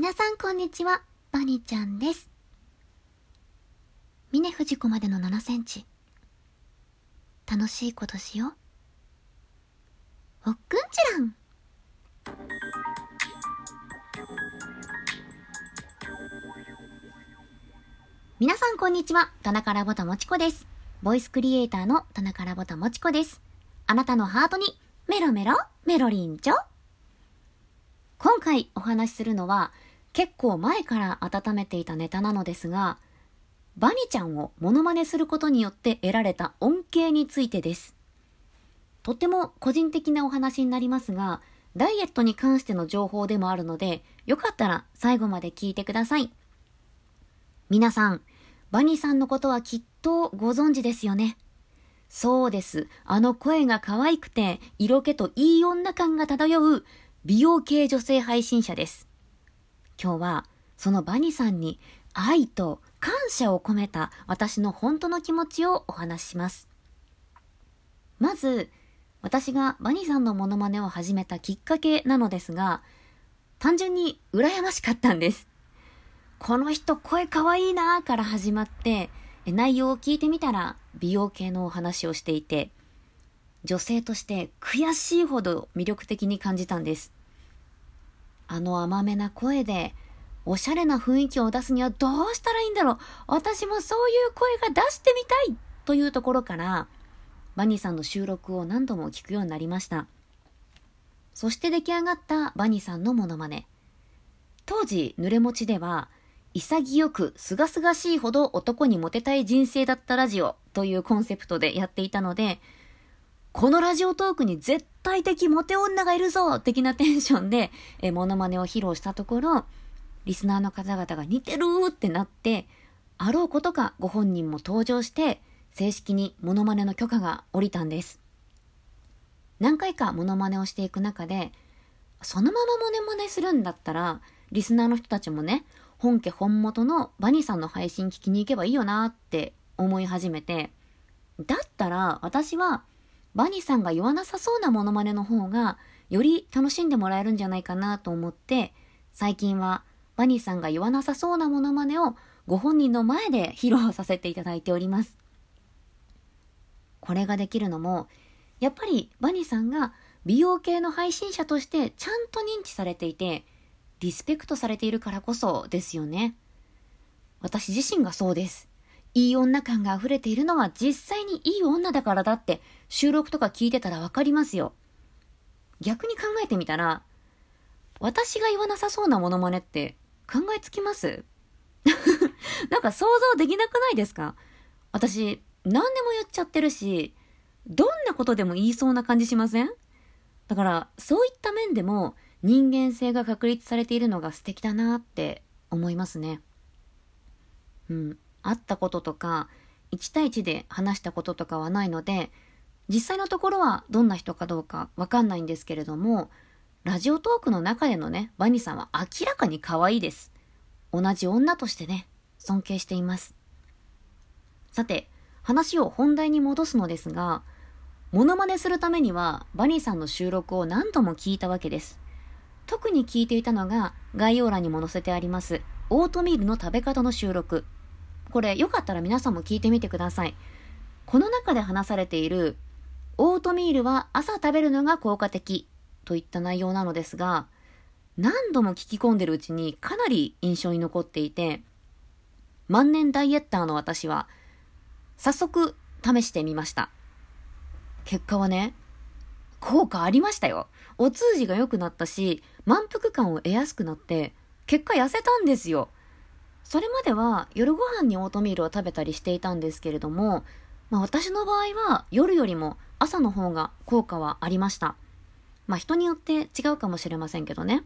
皆さんこんにちは、バニちゃんです。峰藤子までの7センチ。楽しいことしよう。おっくんちらん。皆さんこんにちは、田中ラボタもちこです。ボイスクリエイターの田中ラボタもちこです。あなたのハートにメロメロメロリンチョ。今回お話しするのは結構前から温めていたネタなのですが、バニちゃんをモノマネすることによって得られた恩恵についてです。とても個人的なお話になりますが、ダイエットに関しての情報でもあるので、よかったら最後まで聞いてください。皆さん、バニさんのことはきっとご存知ですよね。そうです。あの声が可愛くて、色気といい女感が漂う美容系女性配信者です。今日はそのバニさんに愛と感謝を込めた私の本当の気持ちをお話しします。まず、私がバニさんのモノマネを始めたきっかけなのですが、単純に羨ましかったんです。この人声かわいいなーから始まって、内容を聞いてみたら美容系のお話をしていて、女性として悔しいほど魅力的に感じたんです。あの甘めな声で、おしゃれな雰囲気を出すにはどうしたらいいんだろう私もそういう声が出してみたいというところから、バニーさんの収録を何度も聞くようになりました。そして出来上がったバニーさんのモノマネ。当時、濡れ持ちでは、潔く清々しいほど男にモテたい人生だったラジオというコンセプトでやっていたので、このラジオトークに絶対的モテ女がいるぞ的なテンションで、え、モノマネを披露したところ、リスナーの方々が似てるってなって、あろうことかご本人も登場して、正式にモノマネの許可が下りたんです。何回かモノマネをしていく中で、そのままモノマネするんだったら、リスナーの人たちもね、本家本元のバニーさんの配信聞きに行けばいいよなって思い始めて、だったら私はバニーさんが言わなさそうなモノマネの方がより楽しんでもらえるんじゃないかなと思って、最近はバニーさんが言わなさそうなモノマネをご本人の前で披露させていただいております。これができるのも、やっぱりバニーさんが美容系の配信者としてちゃんと認知されていて、リスペクトされているからこそですよね。私自身がそうです。いい女感が溢れているのは実際にいい女だからだって収録とか聞いてたらわかりますよ。逆に考えてみたら、私が言わなさそうなモノマネって考えつきます？なんか想像できなくないですか？私、何でも言っちゃってるし、どんなことでも言いそうな感じしません？だから、そういった面でも人間性が確立されているのが素敵だなって思いますね。うん。会ったこととか、1対1で話したこととかはないので、実際のところはどんな人かどうかわかんないんですけれども、ラジオトークの中でのね、バニーさんは明らかに可愛いです。同じ女としてね、尊敬しています。さて、話を本題に戻すのですが、モノマネするためにはバニーさんの収録を何度も聞いたわけです。特に聞いていたのが概要欄にも載せてありますオートミールの食べ方の収録。これよかったら皆さんも聞いてみてください。この中で話されているオートミールは朝食べるのが効果的といった内容なのですが、何度も聞き込んでるうちにかなり印象に残っていて、万年ダイエッターの私は早速試してみました。結果はね、効果ありましたよ。お通じが良くなったし、満腹感を得やすくなって、結果痩せたんですよ。それまでは夜ご飯にオートミールを食べたりしていたんですけれども、まあ私の場合は夜よりも朝の方が効果はありました。まあ人によって違うかもしれませんけどね。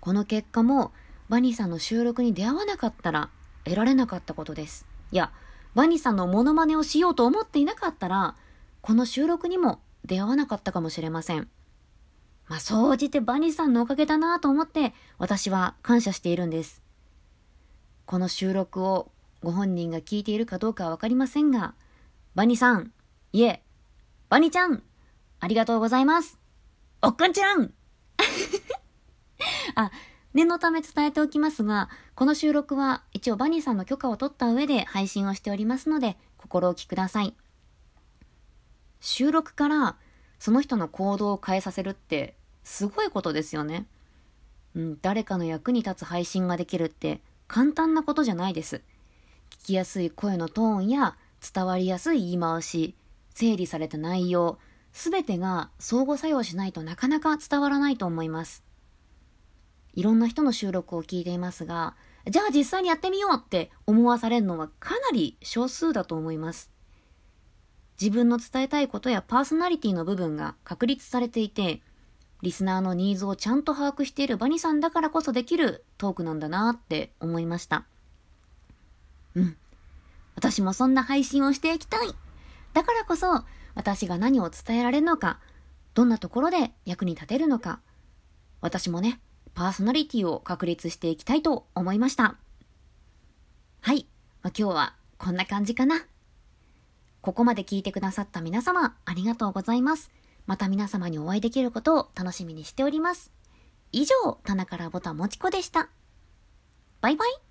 この結果もバニーさんの収録に出会わなかったら得られなかったことです。いや、バニーさんのモノマネをしようと思っていなかったら、この収録にも出会わなかったかもしれません。まあ、総じてバニーさんのおかげだなと思って、私は感謝しているんです。この収録をご本人が聞いているかどうかはわかりませんが、バニさん、いえ、バニちゃん、ありがとうございます。おっくんちゃん あ、念のため伝えておきますが、この収録は一応バニーさんの許可を取った上で配信をしておりますので、心置きください。収録からその人の行動を変えさせるってすごいことですよね。うん、誰かの役に立つ配信ができるって簡単なことじゃないです。聞きやすい声のトーンや伝わりやすい言い回し、整理された内容、すべてが相互作用しないとなかなか伝わらないと思います。いろんな人の収録を聞いていますが、じゃあ実際にやってみようって思わされるのはかなり少数だと思います。自分の伝えたいことやパーソナリティの部分が確立されていて、リスナーのニーズをちゃんと把握しているバニさんだからこそできるトークなんだなって思いました。うん。私もそんな配信をしていきたい。だからこそ、私が何を伝えられるのか、どんなところで役に立てるのか、私もね、パーソナリティを確立していきたいと思いました。はい。まあ、今日はこんな感じかな。ここまで聞いてくださった皆様、ありがとうございます。また皆様にお会いできることを楽しみにしております。以上、棚からぼたもちこでした。バイバイ。